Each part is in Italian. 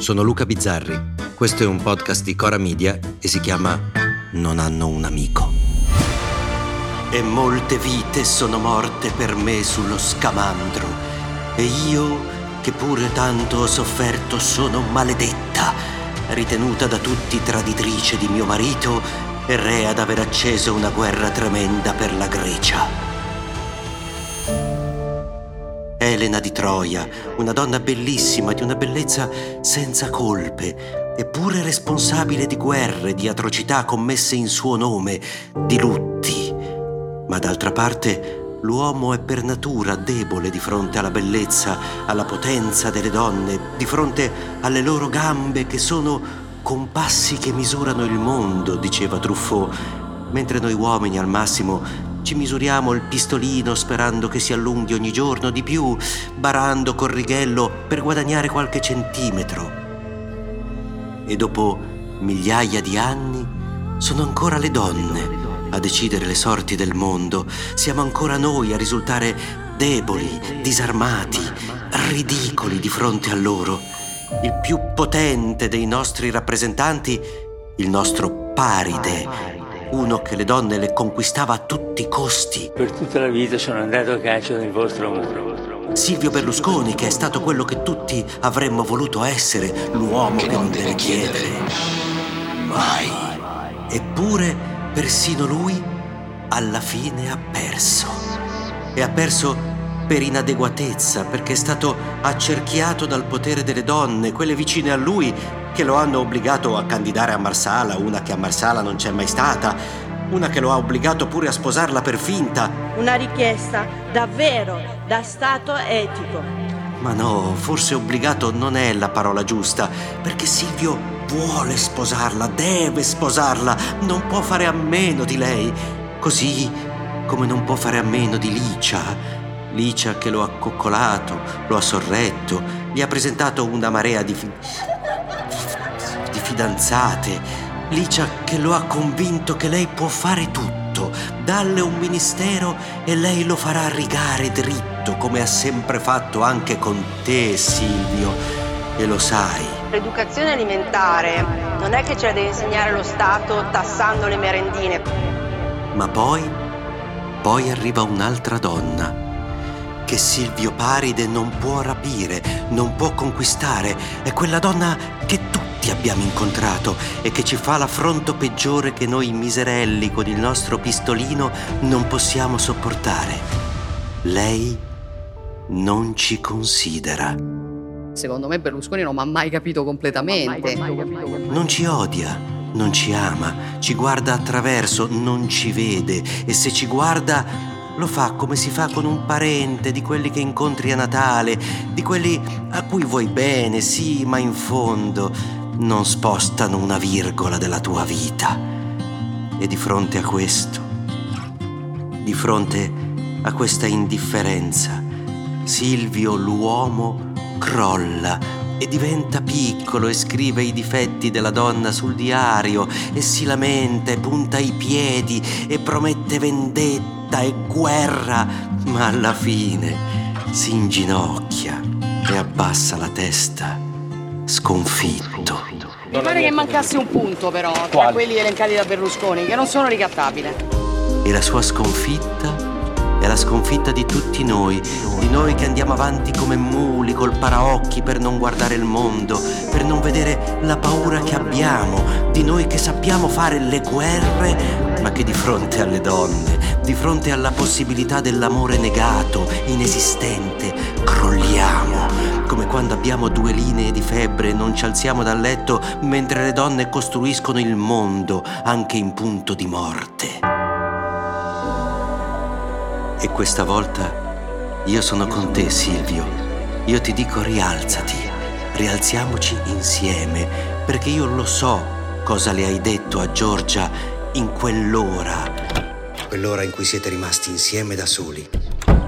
Sono Luca Bizzarri. Questo è un podcast di Cora Media e si chiama Non hanno un amico. E molte vite sono morte per me sullo scamandro. E io, che pure tanto ho sofferto, sono maledetta, ritenuta da tutti traditrice di mio marito e rea d'aver acceso una guerra tremenda per la Grecia. Elena di Troia, una donna bellissima, di una bellezza senza colpe, eppure responsabile di guerre, di atrocità commesse in suo nome, di lutti. Ma d'altra parte l'uomo è per natura debole di fronte alla bellezza, alla potenza delle donne, di fronte alle loro gambe che sono compassi che misurano il mondo, diceva Truffaut, mentre noi uomini al massimo ci misuriamo il pistolino sperando che si allunghi ogni giorno di più, barando col righello per guadagnare qualche centimetro. E dopo migliaia di anni sono ancora le donne a decidere le sorti del mondo. Siamo ancora noi a risultare deboli, disarmati, ridicoli di fronte a loro. Il più potente dei nostri rappresentanti, il nostro Paride, uno che le donne le conquistava a tutti i costi. Per tutta la vita sono andato a caccia del vostro muro. Silvio Berlusconi, che è stato quello che tutti avremmo voluto essere, l'uomo che, non deve chiedere. Mai. Eppure, persino lui, alla fine ha perso. E ha perso per inadeguatezza, perché è stato accerchiato dal potere delle donne, quelle vicine a lui, che lo hanno obbligato a candidare a Marsala, una che a Marsala non c'è mai stata, una che lo ha obbligato pure a sposarla per finta. Una richiesta davvero da Stato etico. Ma no, forse obbligato non è la parola giusta, perché Silvio vuole sposarla, deve sposarla, non può fare a meno di lei, così come non può fare a meno di Licia. Licia che lo ha coccolato, lo ha sorretto, gli ha presentato una marea di... Fi- fidanzate. Licia che lo ha convinto che lei può fare tutto. Dalle un ministero e lei lo farà rigare dritto, come ha sempre fatto anche con te, Silvio. E lo sai. L'educazione alimentare non è che ce la deve insegnare lo Stato tassando le merendine. Ma poi, poi arriva un'altra donna che Silvio Paride non può rapire, non può conquistare. È quella donna che tu abbiamo incontrato e che ci fa l'affronto peggiore che noi miserelli con il nostro pistolino non possiamo sopportare. Lei non ci considera. Secondo me Berlusconi non mi ha mai capito completamente. Non ci odia, non ci ama, ci guarda attraverso, non ci vede e se ci guarda lo fa come si fa con un parente di quelli che incontri a Natale, di quelli a cui vuoi bene, sì, ma in fondo non spostano una virgola della tua vita. E di fronte a questo, di fronte a questa indifferenza, Silvio l'uomo crolla e diventa piccolo e scrive i difetti della donna sul diario e si lamenta e punta i piedi e promette vendetta e guerra, ma alla fine si inginocchia e abbassa la testa sconfitto. Mi pare che mancasse un punto però tra Quale? quelli elencati da Berlusconi, che non sono ricattabili. E la sua sconfitta è la sconfitta di tutti noi, di noi che andiamo avanti come muli col paraocchi per non guardare il mondo, per non vedere la paura che abbiamo, di noi che sappiamo fare le guerre, ma che di fronte alle donne, di fronte alla possibilità dell'amore negato, inesistente, quando abbiamo due linee di febbre e non ci alziamo dal letto mentre le donne costruiscono il mondo anche in punto di morte. E questa volta io sono con te, Silvio. Io ti dico rialzati, rialziamoci insieme, perché io lo so cosa le hai detto a Giorgia in quell'ora. Quell'ora in cui siete rimasti insieme da soli.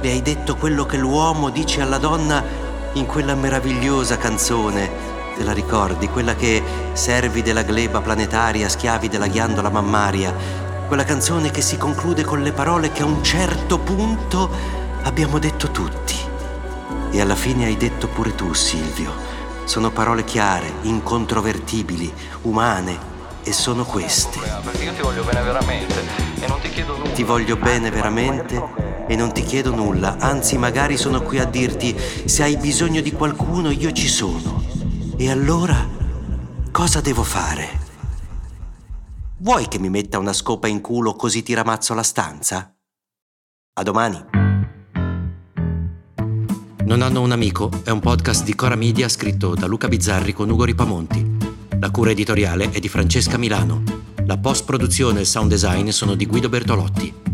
Le hai detto quello che l'uomo dice alla donna in quella meravigliosa canzone. Te la ricordi? Quella che servi della gleba planetaria, schiavi della ghiandola mammaria. Quella canzone che si conclude con le parole che a un certo punto Abbiamo detto tutti. E alla fine hai detto pure tu, Silvio. Sono parole chiare, incontrovertibili, umane, e sono queste. Perché io ti voglio bene veramente e non ti chiedo nulla. Ti voglio bene veramente e non ti chiedo nulla, anzi magari sono qui a dirti se hai bisogno di qualcuno io ci sono. E allora cosa devo fare? Vuoi che mi metta una scopa in culo così ti ramazzo la stanza? A domani. Non hanno un amico è un podcast di Cora Media scritto da Luca Bizzarri con Ugo Ripamonti. La cura editoriale è di Francesca Milano. La post-produzione e il sound design sono di Guido Bertolotti.